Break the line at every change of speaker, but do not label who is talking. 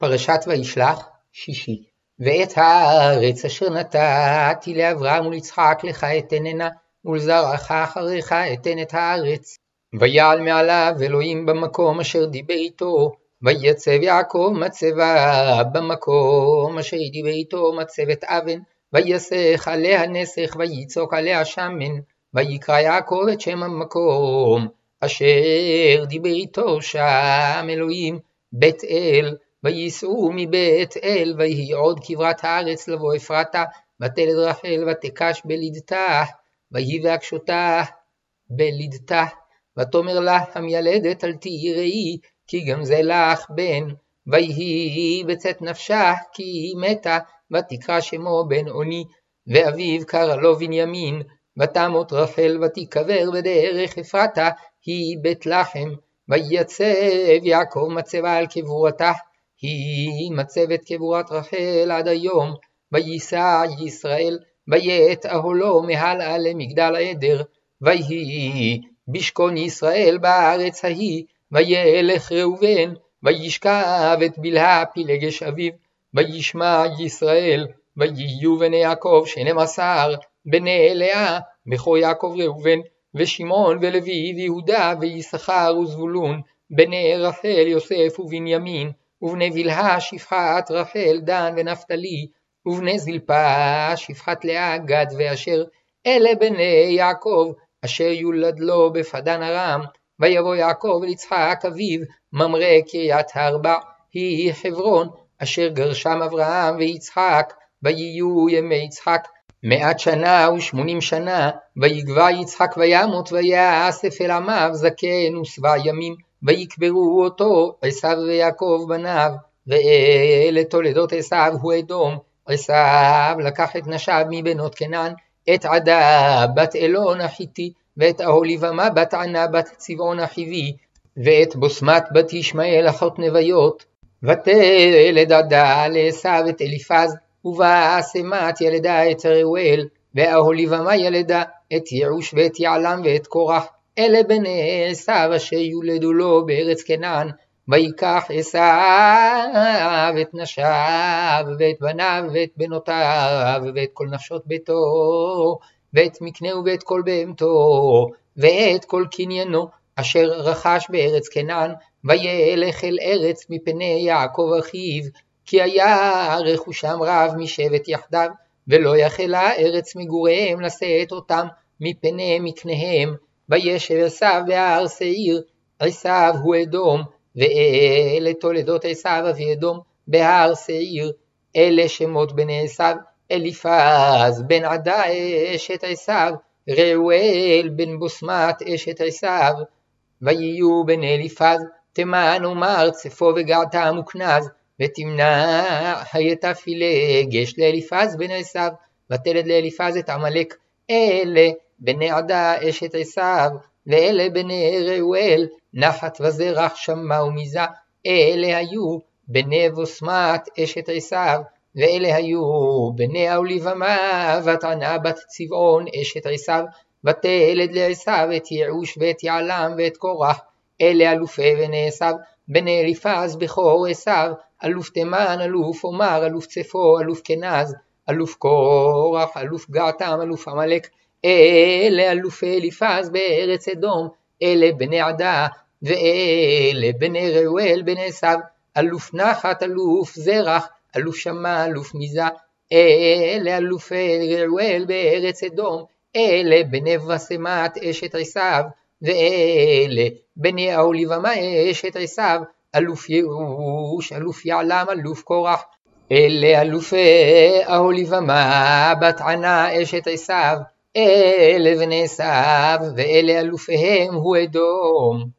פרשת וישלח, שישי. ואת הארץ אשר נתתי לאברהם וליצחק לך אתננה, ולזרעך אחריך אתן את הארץ. ויעל מעליו אלוהים במקום אשר דיבר איתו, ויצב יעקב מצבה במקום אשר דיבר איתו מצבת אבן, ויסך עליה נסך ויצוק עליה שמן, ויקרא יעקב את שם המקום אשר דיבר איתו שם אלוהים בית אל וייסעו מבית אל, ויהי עוד כברת הארץ לבוא אפרתה, ותלד רחל ותקש בלידתה, ויהי והקשותה בלידתה, ותאמר לה המיילדת אל תהי ראי, כי גם זה לך בן, ויהי בצאת נפשה, כי היא מתה, ותקרא שמו בן עוני, ואביו קרא לו בנימין, ותמות רחל ותיקבר בדרך אפרתה, היא בית לחם, ויצב יעקב מצבה על קבורתה, היא מצבת קבורת רחל עד היום, וייסע ישראל, ויית אהלו מהלאה למגדל העדר, ויהי בשכון ישראל בארץ ההיא, וילך ראובן, וישכב את בלהה פילגש אביו, וישמע ישראל, ויהיו בני יעקב שנים עשר, בני לאה, בכור יעקב ראובן, ושמעון ולוי ויהודה ויששכר וזבולון, בני רחל יוסף ובנימין, ובני בלהה שפחת רחל דן ונפתלי, ובני זלפה שפחת לאה גד ואשר, אלה בני יעקב, אשר יולד לו בפדן ארם, ויבוא יעקב אל יצחק אביו, ממרא קריית ארבע, היא חברון, אשר גרשם אברהם ויצחק, ויהיו ימי יצחק מאת שנה ושמונים שנה, ויגבע יצחק וימות ויאסף אל עמיו זקן ושבע ימים. ויקברו אותו עשיו ויעקב בניו, ואלה תולדות עשיו הוא אדום. עשיו לקח את נשיו מבנות כנען, את עדה בת אלון החיתי, ואת אהוליבמה בת ענה בת צבעון החיבי, ואת בוסמת בת ישמעאל אחות נביות. ותלד עדה לעשיו את אליפז, ובאסמת ילדה את ראואל, ואהוליבמה ילדה את יעוש ואת יעלם ואת קורח. אלה בני עשיו אשר יולדו לו בארץ כנען, ויקח עשיו את נשיו ואת בניו ואת בנותיו ואת כל נפשות ביתו ואת מקנהו ואת כל בהמתו ואת כל קניינו אשר רכש בארץ כנען וילך אל ארץ מפני יעקב אחיו כי היה רכושם רב משבט יחדיו ולא יכלה ארץ מגוריהם לשאת אותם מפני מקניהם וישב עשיו בהר שעיר, עשיו הוא אדום, ואלה תולדות עשיו אבי אדום בהר שעיר, אלה שמות בני עשיו, אליפז בן עדה אשת עשיו, ראואל בן בוסמת אשת עשיו, ויהיו בני אליפז, תימן ומר צפו וגעתם וכנז, ותמנע הייתה פילגש לאליפז בן עשיו, ותלד לאליפז את עמלק, אלה בני עדה אשת עשיו, ואלה בני ראואל, נחת וזרח שמה ומיזה, אלה היו בני בוסמת אשת עשיו, ואלה היו בני אוליבמה, ותענה בת צבעון אשת עשיו, ותלד לעשיו את יעוש ואת יעלם ואת קורח, אלה אלופי בני עשיו, בני אליפז בכור עשיו, אלוף תימן, אלוף עומר, אלוף צפו, אלוף כנז, אלוף קורח, אלוף געתם, אלוף עמלק, אלה אלופי אליפז בארץ אדום, אלה בני עדה, ואלה בני ראואל בני עשיו, אלוף נחת, אלוף זרח, אלוף שמע, אלוף מיזה, אלה אלופי ראואל בארץ אדום, אלה בני בסמת אשת עשיו, ואלה בני האוליבמה אשת עשיו, אלוף ייאוש, אלוף יעלם, אלוף קורח, אלה אלופי האוליבמה בת ענה אשת עשיו, אלה בני עשיו, ואלה אלופיהם הוא אדום.